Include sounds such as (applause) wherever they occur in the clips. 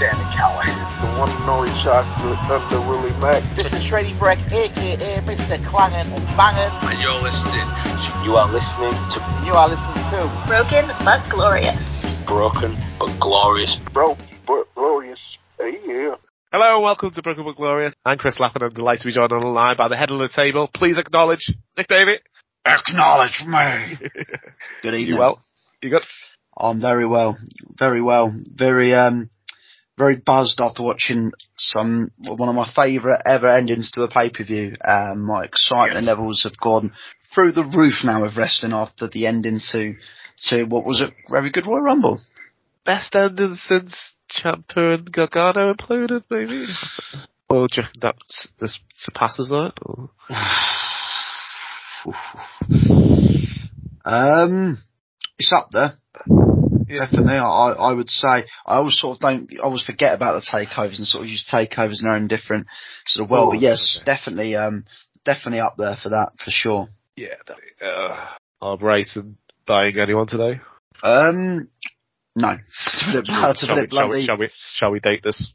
Sami Callihan. The one and only chocolate Thunder Willie Mack. This is Shreddy Breck, aka Mr. Clangin' and Bangin'. And you're listening to... You are listening to... You are listening to... Broken but glorious. Broken but glorious. Broken but glorious. Hey, yeah. Hello and welcome to Broken but Glorious. I'm Chris Lappin. I'm delighted to be joined on the line by the head of the table. Please acknowledge Nick Davey. Acknowledge me. (laughs) Good evening. You well? You good? I'm very well, very well, very um, very buzzed after watching some one of my favourite ever endings to a pay per view. Um, my excitement Yes. levels have gone through the roof now with wrestling after the ending to to what was a very good Royal Rumble. Best ending since Ciampa and Gargano imploded, maybe? Or do you reckon that s- this surpasses that? (sighs) Um, it's up there. Definitely, I, I would say I always sort of don't. I always forget about the takeovers and sort of use takeovers in their own different sort of world. Oh, but yes, okay. definitely, um, definitely up there for that for sure. Yeah, definitely. Uh, are Brighton buying anyone today? Um, no, to put it, to shall, put we, it shall, bluntly, shall we shall we date this?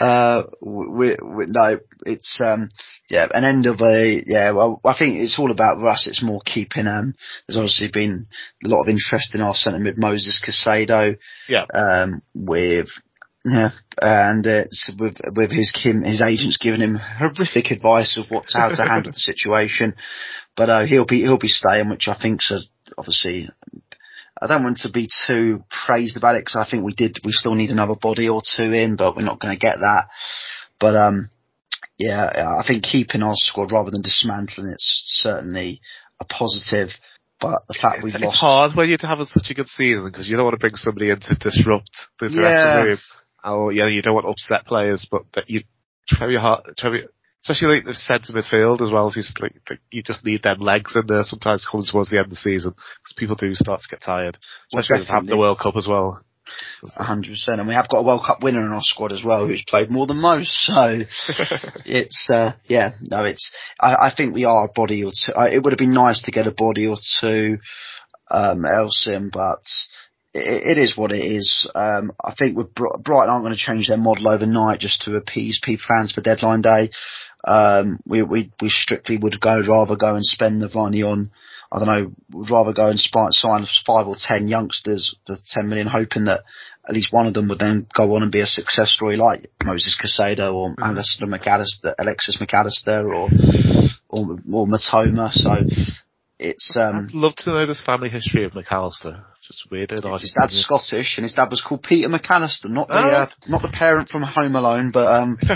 uh, we, we, no, it's um, yeah, an end of a yeah. Well, I think it's all about us. It's more keeping um. There's obviously been a lot of interest in our centre mid Moses Caicedo. yeah. um, with yeah, and it's with with his him his agents giving him horrific advice of what to, how to handle the (laughs) situation. But uh, he'll be he'll be staying, which I think's a, obviously. I don't want to be too praised about it because I think we did. We still need another body or two in, but we're not going to get that. But um, yeah, I think keeping our squad rather than dismantling it's certainly a positive. But the fact It's, we've it's hard when you're having such a good season because you don't want to bring somebody in to disrupt the, the rest of the room. Oh, yeah, you don't want to upset players, but that you try your hard, try your, especially like the centre midfield as well. Just like, like you just need them legs in there sometimes coming towards the end of the season because people do start to get tired, Well, especially with having the. World Cup as well. Hundred percent, and we have got a World Cup winner in our squad as well, who's played more than most. So (laughs) it's uh, yeah, no, it's. I, I think we are a body or two. I, it would have been nice to get a body or two um, else in, but it, it is what it is. Um, I think with Br- Brighton aren't going to change their model overnight just to appease people fans for deadline day. Um, we we we strictly would go rather go and spend the money on. I don't know. Would rather go and spy, sign five or ten youngsters for ten million, hoping that at least one of them would then go on and be a success story like Moses Caicedo or Alistair McAllister, Alexis McAllister or or, or Matoma. So it's um I'd love to know the family history of McAllister. It's just weird. his dad's. Scottish and his dad was called Peter McAllister, not the Oh. uh, not the parent from Home Alone, but um (laughs)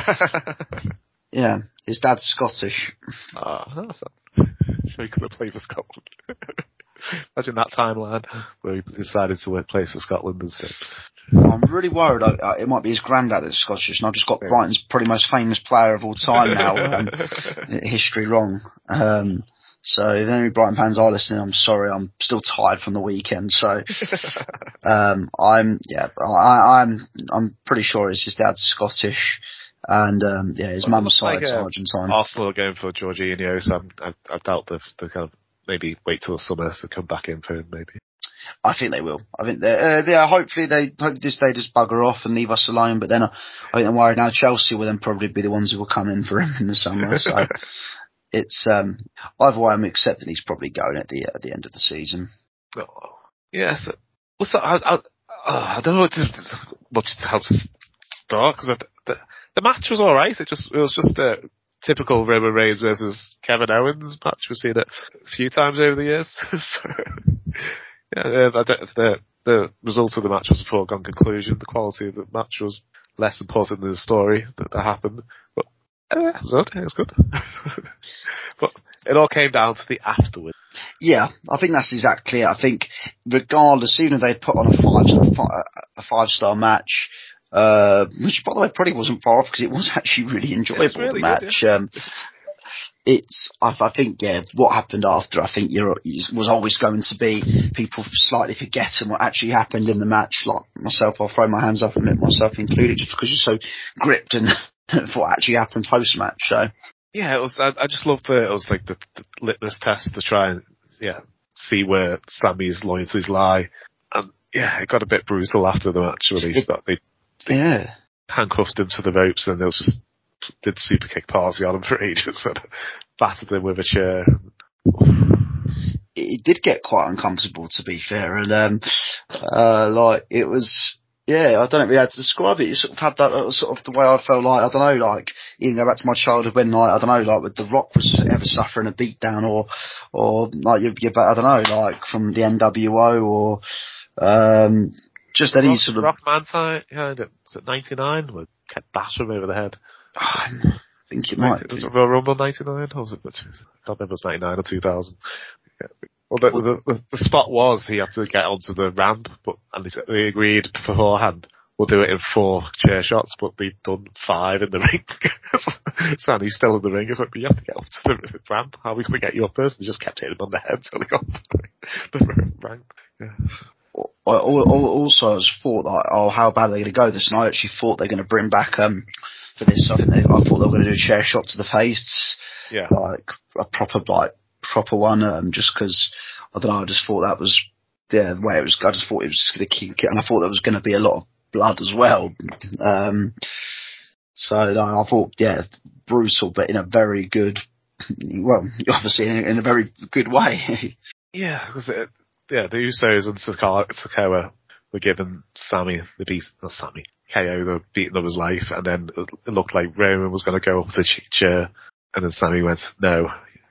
yeah, his dad's Scottish. Ah, that's not. (laughs) Sure, he could have played for Scotland. (laughs) Imagine that timeline where he decided to play for Scotland instead. I'm really worried. I, I, it might be his granddad that's Scottish, and I've just got Yeah. Brighton's probably most famous player of all time (laughs) now. Um, history wrong. Um, so if any Brighton fans are listening, I'm sorry. I'm still tired from the weekend. So um, I'm yeah, I, I'm I'm pretty sure it's his dad's Scottish, and um, yeah, his Well, mum's looks like, uh, Argentine. Arsenal are going for Jorginho, so I'm, I, I doubt they've, they kind of maybe wait till the summer to come back in for him, maybe. I think they will. I think they uh, they are, hopefully they hope this they just bugger off and leave us alone. But then uh, I think I'm worried now. Chelsea will then probably be the ones who will come in for him in the summer. So (laughs) it's um either way. I'm accepting he's probably going at the at the end of the season. Oh, yes. What's that? I, I, oh, I don't know what to, what to, how to start because the, match was all right. It just it was just a typical Roman Reigns versus Kevin Owens match. We've seen it a few times over the years. (laughs) so, yeah, uh, I don't, the the result of the match was a foregone conclusion. The quality of the match was less important than the story that, that happened. But uh, it was good. It was good. (laughs) but it all came down to the afterwards. Yeah, I think that's exactly it. I think regardless, even if they put on a five a five star match, uh, which by the way probably wasn't far off because it was (laughs) actually really enjoyable really the good, match. Um, it's I, I think yeah, what happened after I think you're was always going to be people slightly forgetting what actually happened in the match. Like myself, I'll throw my hands up and admit myself included, just because you're so gripped and (laughs) what actually happened post match. So Yeah, it was. I, I just loved the. It was like the, the litmus test to try and yeah see where Sami's loyalties lie, and yeah, it got a bit brutal after the match release that they yeah, handcuffed him to the ropes and they was just did super kick party on him for ages and (laughs) battered him with a chair. it did get quite uncomfortable to be fair, and um, uh, like it was. Yeah, I don't know how to describe it. You sort of had that uh, sort of the way I felt like, I don't know, like, even go back to my childhood when like, I don't know, like with The Rock was ever suffering a beatdown or, or like you're, you, I don't know, like from the NWO or, um, just any Rock, sort of, Rock Manti, yeah, was it 99? Where kept bashing him over the head. Ah, I think it might Was it Royal Rumble 99? Or was it, I can't remember if it was 99 or 2000. Yeah. Well, the, the, the, the spot was he had to get onto the ramp, but and they, agreed beforehand. We'll do it in four chair shots, but they'd done five in the (laughs) ring. Sandy's still in the ring. It's like, but you have to get up to the ramp. How are we going to get you up first? And they just kept hitting him on the head till he got (laughs) the ramp. Yeah. I al- al- also I was thought like, oh, how bad are they going to go this? And I actually thought they're going to bring back um for this. I think they, I thought they were going to do a chair shot to the face, Yeah. like a proper like proper one. Um, just because I don't know. I just thought that was yeah the way it was. I just thought it was going to keep, and I thought there was going to be a lot of blood as well. Um, so no, I thought yeah brutal, but in a very good. Well, (laughs) obviously in a, in a very good way. (laughs) Yeah, because it, yeah, the Usos and Sikoa, were giving Sami the beat, not Sami, KO the beating of his life, and then it looked like Roman was going to go up the chair, and then Sami went, no,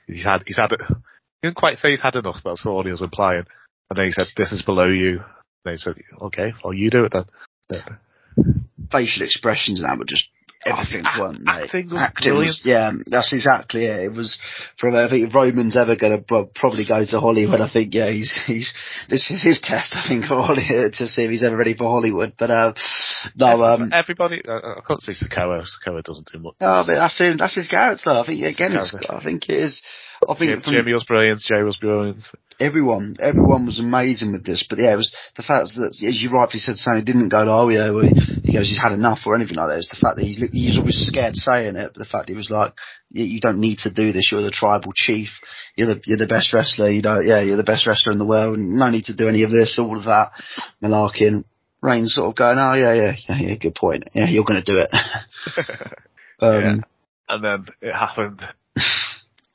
he's had, he's had it. He didn't quite say he's had enough, that's all he was implying. And then he said, this is below you. And they said, okay, well you do it then. Yeah. facial expressions and that were just everything, Oh, weren't they? acting was Acting brilliant. was, yeah, that's exactly it. It was from I think if Roman's ever going to probably go to Hollywood. I think yeah, he's he's this is his test. I think for Hollywood to see if he's ever ready for Hollywood. But uh, no, um, Everybody, I, I can't say Sikoa, Sikoa doesn't do much. no, but that's him. That's his character. I think again. I think it is. I think Jim- Jimmy was brilliant, Jey was brilliant. everyone, everyone was amazing with this. But yeah, it was the fact that, as you rightly said, Sami didn't go, oh yeah, well, he goes, he's had enough or anything like that. It's the fact that he's, he's always scared saying it, but the fact he was like, you, you don't need to do this. You're the tribal chief. You're the, you're the best wrestler. You don't, yeah, you're the best wrestler in the world. No need to do any of this, all of that. Malarkey Reigns sort of going, oh yeah, yeah, yeah, yeah, good point. Yeah, you're going to do it. (laughs) (laughs) um, Yeah. And then it happened.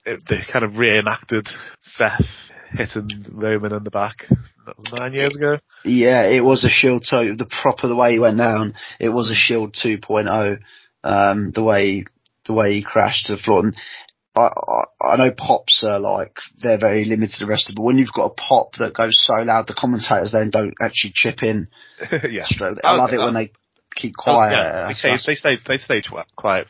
It, they kind of reenacted Seth hitting Roman in the back. That was nine years ago. Yeah, it was a Shield 2. The proper, the way he went down, it was a Shield 2.0. Um, the way, the way he crashed to the floor. And I, I, I know pops are like, they're very limited the rest of, but when you've got a pop that goes so loud, the commentators then don't actually chip in (laughs) yeah. straight. I love it when they keep quiet. Yeah, they, stay, they stayed. They stayed tw- quiet.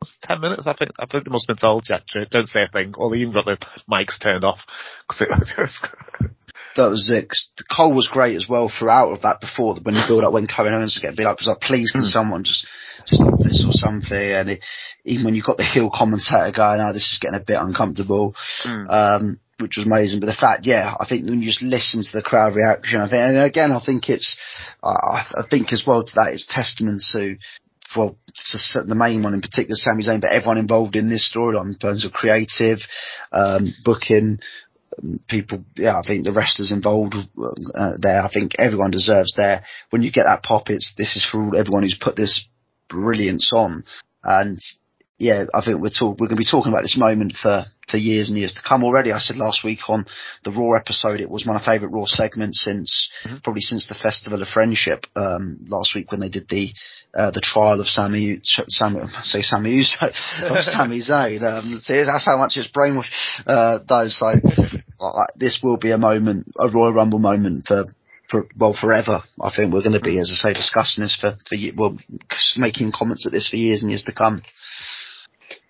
Like, was it ten minutes. I think. I think they must have been told. Yeah, don't say a thing. Or they even got the mics turned off (laughs) because it was just. (laughs) that was it. 'Cause Cole was great as well throughout of that before when the build up when Kevin Owens was getting beat up. It was like, please can someone just stop this or something? And it, even when you've got the heel commentator going, oh, this is getting a bit uncomfortable. Um, which was amazing, but the fact, yeah, I think when you just listen to the crowd reaction, I think, and again, I think it's, I I think as well to that, it's testament to, well, the main one in particular, Sami Zayn, but everyone involved in this storyline in terms of creative, um, booking, um, people, yeah, I think the wrestlers involved uh, there. I think everyone deserves there. When you get that pop, it's this is for everyone who's put this brilliance on, and yeah, I think we're talk, we're going to be talking about this moment for for years and years to come. Already, I said last week on the Raw episode, it was my favourite Raw segment since probably since the Festival of Friendship um, last week when they did the uh, the trial of Sami, Sami, (laughs) say Sami Uso, of Sami (laughs) Zayn. Um, see, that's how much it's brainwashed. Uh, those so (laughs) this will be a moment, a Royal Rumble moment for. For, well, forever. I think we're going to be, as I say, discussing this for, for well, making comments at this for years and years to come.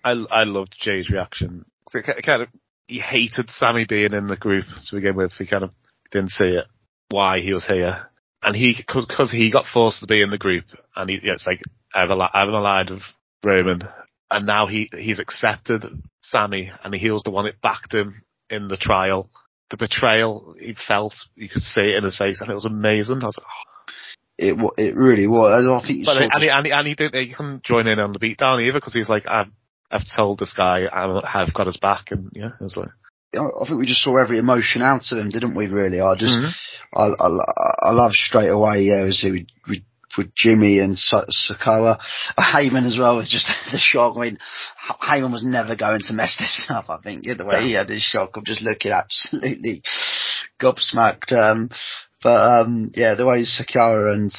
I I loved Jey's reaction. It kind of he hated Sami being in the group to begin with. He kind of didn't see it why he was here, and he because he got forced to be in the group, and he yeah, it's like I've al- I've aligned with Roman, and now he he's accepted Sami, and he was the one that backed him in the trial. The betrayal he felt, you could see it in his face, and it was amazing. I was like, oh. It it really was. I think but and, he, and, he, and he didn't he couldn't join in on the beatdown either because he's like, I've I've told this guy I- I've got his back, and yeah, it was like. I think we just saw every emotion out of him, didn't we? Really, I just, Mm-hmm. I, I, I love straight away. Yeah, was with, with, with Jimmy and Sa- Sikoa, Heyman as well. Was just (laughs) the shock. I mean, Heyman was never going to mess this up. I think yeah, the way he had his shock of just looking absolutely gobsmacked. Um, but um, yeah, the way Sikoa and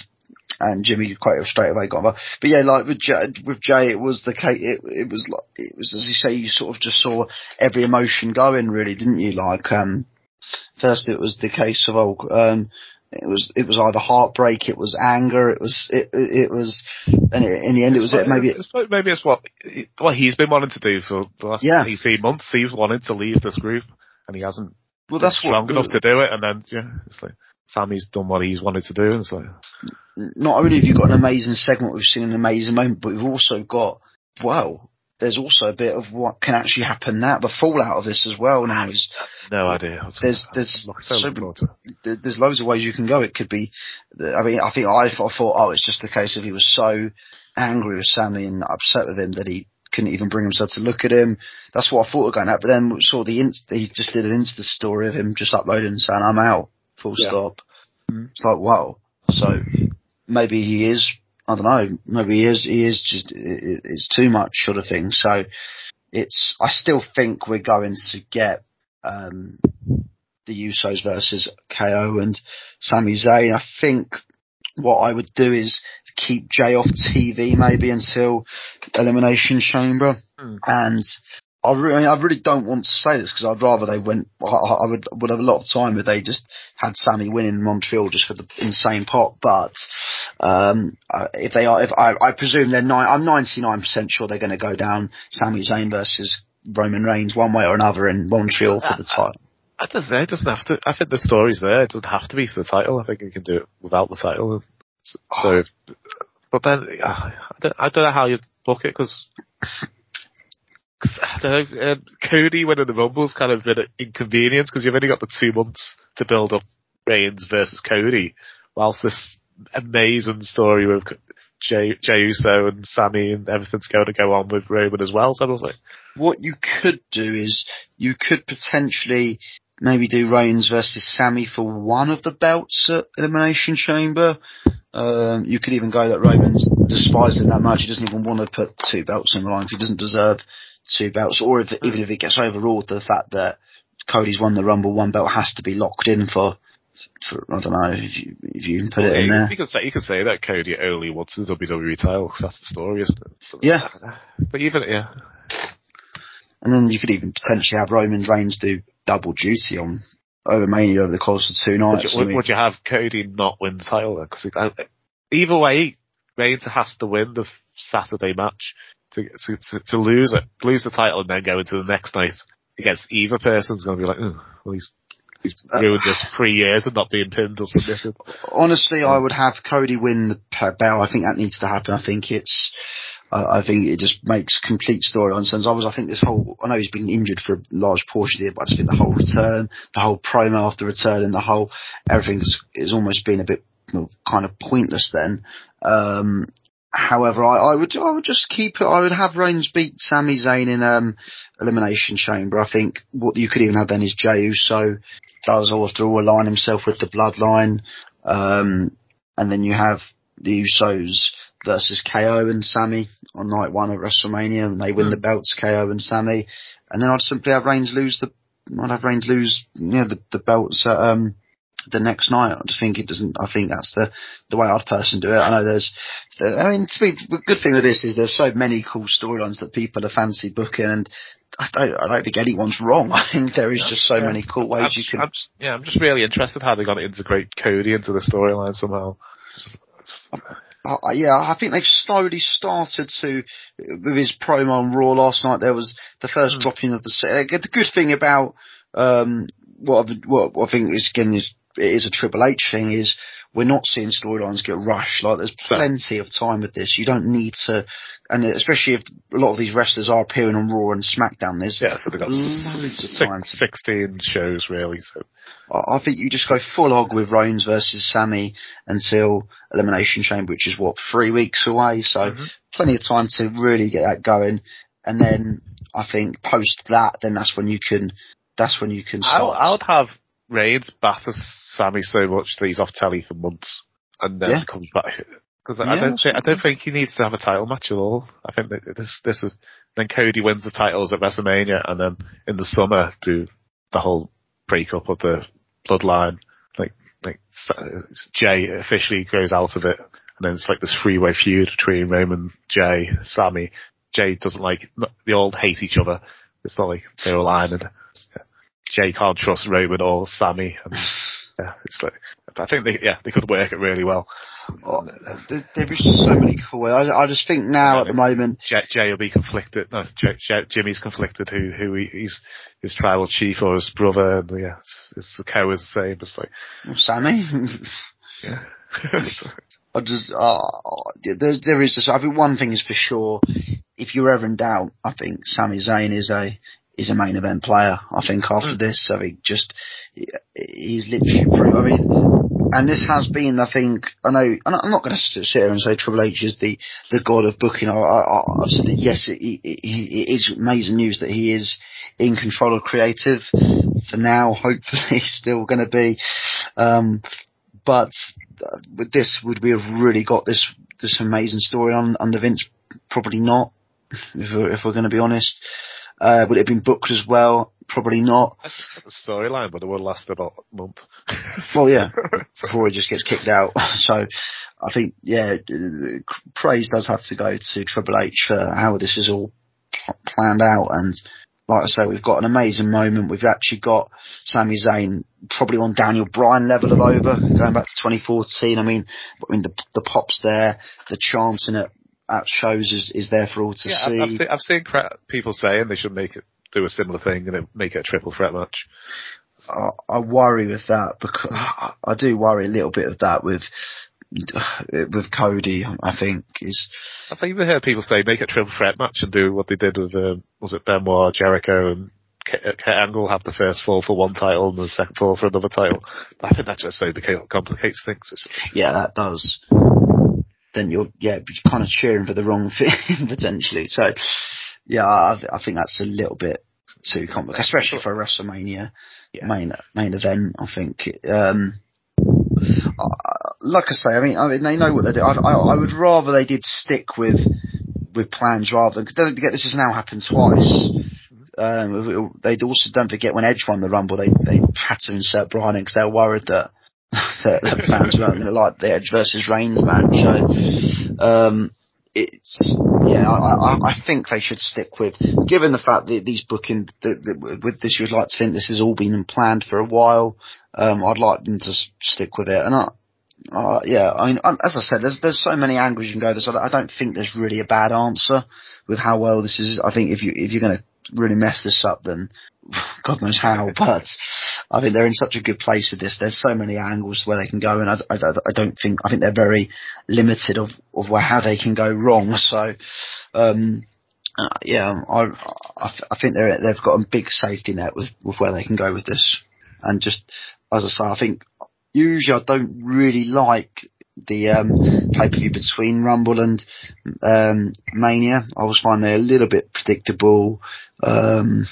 and Jimmy quite straight away got involved. But yeah, like with Jey, with Jey, it was the case. It, it was like it was as you say, you sort of just saw every emotion going, really, didn't you? Like um, first it was the case of oh, um, it was it was either heartbreak, it was anger, it was it it, it was, and it, in the end it was it maybe it's, maybe it's what what he's been wanting to do for the last Yeah. eighteen months. He's wanted to leave this group, and he hasn't well that's strong what enough to do it. And then yeah, it's like Sami's done what he's wanted to do, and like not only have you got an amazing segment, we've seen an amazing moment, but we've also got, well, there's also a bit of what can actually happen now. The fallout of this as well now is, no idea. There's- there's so so- looking forward to it. there- there's loads of ways you can go. It could be, I mean, I think I thought, I thought, oh, it's just a case of he was so angry with Sami and upset with him that he couldn't even bring himself to look at him. That's what I thought of going at, but then saw the, inst- he just did an Insta story of him just uploading and saying, I'm out, full Yeah. stop. Mhm. It's like, wow. So, maybe he is, I don't know, maybe he is, he is just, it, it- it's too much sort of thing. So, it's, I still think we're going to get, um, the Usos versus KO and Sami Zayn. I think what I would do is keep Jey off TV maybe until Elimination Chamber. Hmm. And I really, I really don't want to say this because I'd rather they went. I, I would would have a lot of time if they just had Sami win in Montreal just for the insane pot. But um, uh, if they are, if I, I presume they're nine, I'm 99 percent sure they're going to go down Sami Zayn versus Roman Reigns one way or another in Montreal for the title. I say it doesn't have to. I think the story's there. It doesn't have to be for the title. I think you can do it without the title. So, so (sighs) but then I don't, I don't know how you'd book it because. Um, (laughs) Cody winning the Rumble's kind of been an inconvenience because you've only got the two months to build up Reigns versus Cody, whilst this amazing story with Jey Uso and Sami and everything's going to go on with Roman as well. So I was like, what you could do is you could potentially maybe do Reigns versus Sami for one of the belts at Elimination Chamber. Um, you could even go that Roman's him that much. He doesn't even want to put two belts in the line. He doesn't deserve two belts. Or if even hmm. if it gets overruled, the fact that Cody's won the Rumble, one belt has to be locked in for. For, I don't know if you if you can put it in you, there. you can say you can say that Cody only wants the WWE title 'cause that's the story, isn't it? So- Yeah. But even yeah, And then you could even potentially have Roman Reigns do double duty on over Mania over the course of two would nights. you, would, would you have Cody not win the title? then? Because either way, Reigns has to win the Saturday match to to to, lose it, lose the title, and then go into the next night against either person's going to be like, oh, well, he's. He's Uh, ruined this three years of not being pinned or submitted. honestly, I would have Cody win the belt. I think that needs to happen. I think it's, I think it just makes complete storyline sense. I was, I think this whole, I know he's been injured for a large portion of the year, but I just think the whole return, the whole promo after return and the whole, everything's, is almost been a bit kind of pointless then. Um, however, I, I would, I would just keep it, I would have Reigns beat Sami Zayn in, um, Elimination Chamber. I think what you could even have then is Jey Uso does all align himself with the bloodline. Um, and then you have the Usos versus KO and Sami on night one at WrestleMania, and they win the belts, KO and Sami. And then I'd simply have Reigns lose the, I'd have Reigns lose, you know, the, the belts at, um, the next night. I just think it doesn't, I think that's the, the way I'd personally do it. I know there's, I mean, to me, the good thing with this is there's so many cool storylines that people are fancy booking and I don't, I don't think anyone's wrong. (laughs) I think there is just so Yeah. many cool ways I'm, you can I'm yeah, I'm just really interested how they're going to integrate Cody into the storyline somehow. Uh, yeah, I think they've slowly started to, with his promo on Raw last night, there was the first Hmm. dropping of the set. The good thing about, um, what, I've, what, what I think is, again, is, it is a Triple H thing is we're not seeing storylines get rushed. Like there's plenty of time with this. You don't need to, and especially if a lot of these wrestlers are appearing on Raw and SmackDown. There's Yeah, so they've got loads of six, time. to- 16 shows really, so. I I think you just go full hog with Rollins versus Sami until Elimination Chamber, which is what three weeks away. So Mm-hmm. plenty of time to really get that going. And then I think post that, then that's when you can. That's when you can I start. I would have Reigns batters Sami so much that he's off telly for months and then Yeah. comes back. Because I don't think I don't think he needs to have a title match at all. I think that this this is then Cody wins the titles at WrestleMania and then in the summer do the whole breakup of the bloodline. Like like Jey officially goes out of it and then it's like this three-way feud between Roman, Jey, Sami. Jey doesn't like they all hate each other. It's not like they're aligned. Jey can't trust Roman or Sami. And, (laughs) yeah, it's like I think they yeah they could work it really well. Oh, there, there is just so many cool. ways. I, I just think now at the moment, Jey, Jey will be conflicted. No, Jey, Jey, Jimmy's conflicted. Who who he, he's his tribal chief or his brother. And yeah, it's, it's the cow is the same. It's like well, Sami. (laughs) yeah. (laughs) I just, uh, there, there is this. I think one thing is for sure. If you're ever in doubt, I think Sami Zayn is a is a main event player. I think after this, I think just he's literally. Pre- I mean, and this has been, I think, I know, and I'm not going to sit here and say Triple H is the the god of booking. I, I, I've said that yes, it, it, it is amazing news that he is in control of creative for now. Hopefully, (laughs) he's still going to be. Um, but uh, with this, would we have really got this this amazing story on under Vince? Probably not. If we're, if we're going to be honest, uh, would it have been booked as well? Probably not. storyline, but it would last about a month. (laughs) Well, yeah, (laughs) before he just gets kicked out. (laughs) So I think, yeah, praise does have to go to Triple H for how this is all planned out. And like I say, we've got an amazing moment. We've actually got Sami Zayn probably on Daniel Bryan level of over, going back to 2014. I mean, I mean the the pops there, the chanting at at shows is is there for all to yeah, I've, see. I've seen I've seen cra- people saying they should make it do a similar thing and it- make it a triple threat match. I, I worry with that because I do worry a little bit of that with with Cody. I think is I've even heard people say make it a triple threat match and do what they did with um, was it Benoit, Jericho, and Kurt Angle have the first fall for one title and the second fall for another title. I think that just so complicates things. Yeah, that does. Then you're yeah kind of cheering for the wrong (laughs) thing potentially. So yeah, I, I think that's a little bit too complicated, especially for a WrestleMania Yeah. main main event. I think. Um, like I say, I mean, I mean, they know what they do. I, I, I would rather they did stick with with plans rather than because don't forget this has now happened twice. Um, they also don't forget when Edge won the Rumble, they they had to insert Bryan because they were worried that (laughs) that, that fans to like the Edge versus Reigns match. So, um, it's yeah, I, I, I think they should stick with, given the fact that these booking that, that with this, you'd like to think this has all been planned for a while. Um, I'd like them to stick with it, and I, uh, yeah, I mean, as I said, there's there's so many angles you can go. There's, I don't think there's really a bad answer with how well this is. I think if you if you're going to really mess this up, then (sighs) God knows how. (laughs) But I think they're in such a good place with this. There's so many angles where they can go, and I, I, I don't think I think they're very limited of of where how they can go wrong. (laughs) So, um, uh, yeah, I I, I think they're they've got a big safety net with with where they can go with this, and just as I say, I think usually I don't really like the um, pay per view between Rumble and um, Mania. I always find they're a little bit predictable. Um,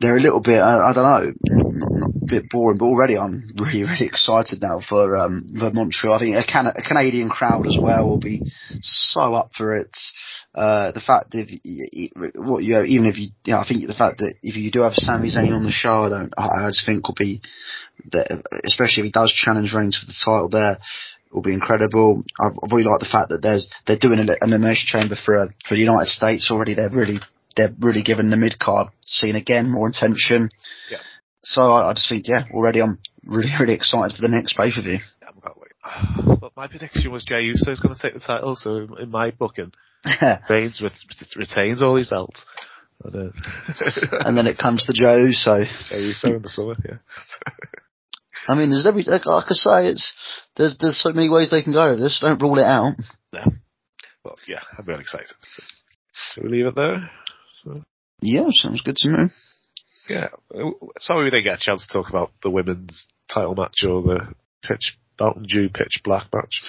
they're a little bit, I, I don't know, a bit boring, but already I'm (laughs) really, really excited now for, um, for Montreal. I think a, Can- a Canadian crowd as well will be so up for it. Uh, the fact that if what you know, even if you, you know, I think the fact that if you do have Sami Zayn on the show, I don't, I I just think will be, that, especially if he does challenge Reigns for the title there, will be incredible. I, I really like the fact that there's they're doing an elimination chamber for uh, for the United States already. They're really they're really giving the mid card scene again more attention. Yeah. So I, I just think yeah, already I'm really really excited for the next pay per view. Yeah, I can't wait. (sighs) But my prediction was Jey Uso's going to take the title, so in, my booking, (laughs) Reigns ret- retains all his belts. And, uh, (laughs) and then it comes to Joe. So Jey Uso in the summer, yeah. (laughs) I mean, there's every like, I say, it's there's there's so many ways they can go. This don't rule it out. Yeah. Well, yeah, I'm really excited. Shall we leave it there? Yeah, sounds good to me. Yeah. Sorry we didn't get a chance to talk about the women's title match or the pitch Mountain Dew pitch black match.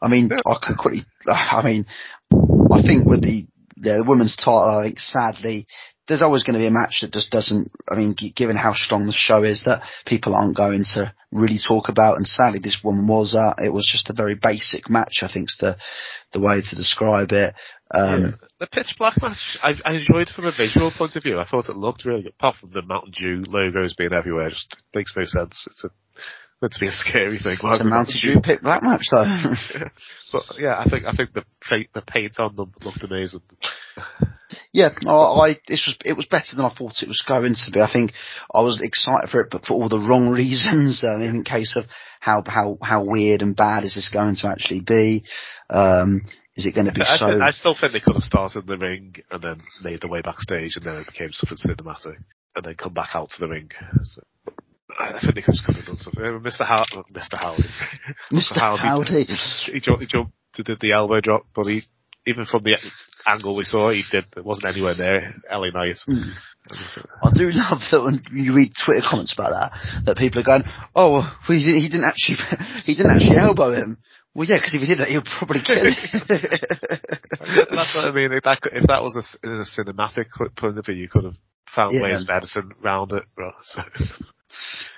I mean, Yeah. I can quickly. I mean, I think with the yeah, the women's title, I think sadly, there's always going to be a match that just doesn't. I mean, given how strong the show is, that people aren't going to really talk about. And sadly, this one was. Uh, it was just a very basic match. I think's the the way to describe it. Um, Yeah. The pitch black match, I, I enjoyed from a visual point of view. I thought it looked really good, apart from the Mountain Dew logos being everywhere. Just makes no sense. It's a meant to be a scary thing. It's a Mountain Dew pick black match though. (laughs) But yeah, I think I think the paint, the paint on them looked amazing. yeah, I, I this was it was better than I thought it was going to be. I think I was excited for it, but for all the wrong (laughs) reasons. Um, in case of how how how weird and bad is this going to actually be? Um, is it going to be I, so? think- I still think they could have started in the ring and then made their way backstage, and then it became something cinematic, and then come back out to the ring. So, I think they could have done something. Mr. How Mr. Howdy, (laughs) Mr. Howdy. (laughs) he jumped, he jumped, he did the elbow drop, but he even from the angle we saw, he did. It wasn't anywhere near LA Knight. Mm. I do love that when you read Twitter comments about that, that people are going, "Oh, well, he didn't, he didn't actually, (laughs) he didn't actually elbow him." Well, yeah, because if he did that, he'd probably kill him. That's what I mean. If that, if that was a, in a cinematic point of view, you could have found Yeah. ways of medicine round it. Well, (laughs) so,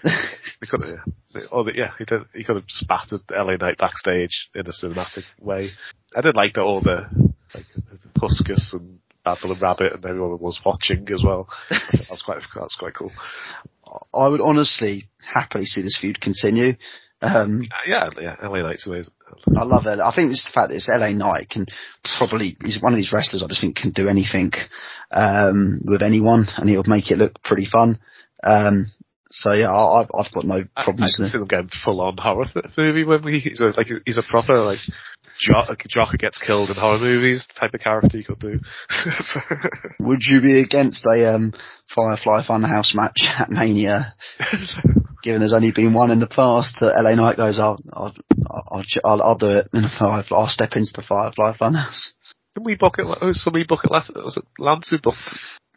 he could have, yeah. Or the, yeah, he did. He could have spattered LA Knight backstage in a cinematic way. I did like that all the like the Huskus and Babble and Rabbit and everyone was watching as well. (laughs) That was quite that was quite cool. I would honestly happily see this feud continue. Um, Yeah, yeah, LA Knight's amazing. I love it. I think it's the fact that it's LA Knight can probably he's one of these wrestlers I just think can do anything um, with anyone, and he'll make it look pretty fun. Um, so yeah, I, I've, I've got no I, I problems can with see them going full on horror (laughs) movie when we, he's a, like he's a proper like jock, jock who gets killed in horror movies type of character you could do. (laughs) Would you be against a um, Firefly Funhouse match at Mania? (laughs) Given there's only been one in the past, that LA Knight goes, I'll, I'll, I'll, I'll, I'll do it in. I'll step into the Firefly Funhouse. Can we book it? Oh, somebody book it last. Was it Lance who booked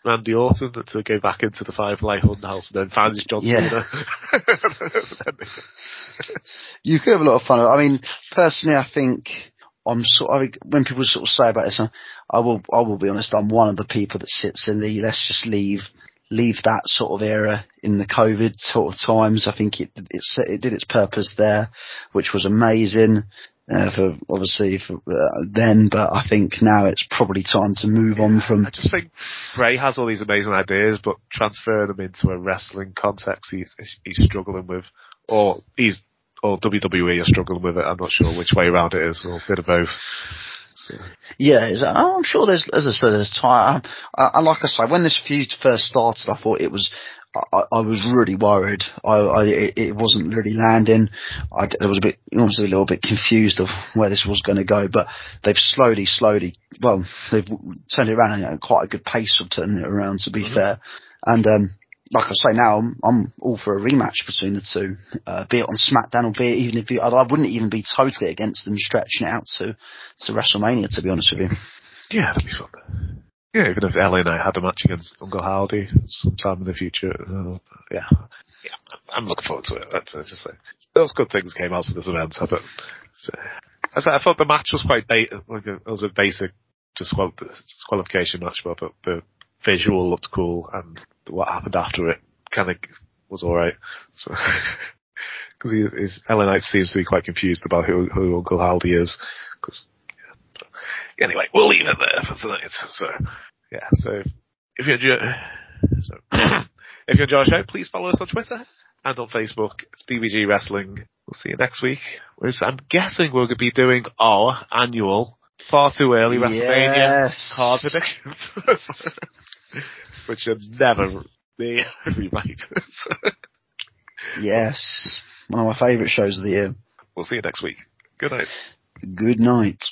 Randy Orton to go back into the Firefly Funhouse and then finds John Yeah. Cena? (laughs) (laughs) You could have a lot of fun. I mean, personally, I think I'm sort of when people sort of say about this, I will I will be honest. I'm one of the people that sits in the let's just leave leave that sort of era in the COVID sort of times. I think it it's, it did its purpose there, which was amazing. Uh, for obviously for uh, then, but I think now it's probably time to move on from I just think Bray has all these amazing ideas, but transferring them into a wrestling context, he's he's struggling with, or he's or WWE are struggling with it. I'm not sure which way around it is, or a bit of both. So, Yeah, is that, I'm sure there's, as I said, there's time. I, I, like I say, when this feud first started, I thought it was, I, I was really worried. I, I it, wasn't really landing. I, I was a bit, honestly, a little bit confused of where this was going to go, but they've slowly, slowly, well, they've turned it around at quite a good pace of turning it around, to be fair. And, um, like I say now, I'm, I'm all for a rematch between the two, uh, be it on SmackDown or be it even if you, I, wouldn't even be totally against them stretching it out to, to WrestleMania, to be honest with you. yeah, that'd be fun. Yeah, even if LA Knight had a match against Uncle Howdy sometime in the future, uh, yeah, yeah, I'm looking forward to it. That's, that's just like, those good things came out of this event. I, so, I, thought- I thought the match was quite ba- like a, it was a basic disqual- disqualification match, but the visual looked cool, and what happened after it kind of was all right. So. (laughs) Because he is, LA Knight seems to be quite confused about who, who Uncle Howdy is. Cause, yeah. Anyway, we'll leave it there for tonight. So, yeah, so if you enjoy, (coughs) so, (coughs) if you enjoy our show, please follow us on Twitter and on Facebook. It's BBG Wrestling. We'll see you next week. I'm guessing we're going to be doing our annual far too early WrestleMania Yes. card predictions. (laughs) (laughs) Which should never be, (laughs) remade. Yes. One of my favourite shows of the year. we'll see you next week. Good night. Good night.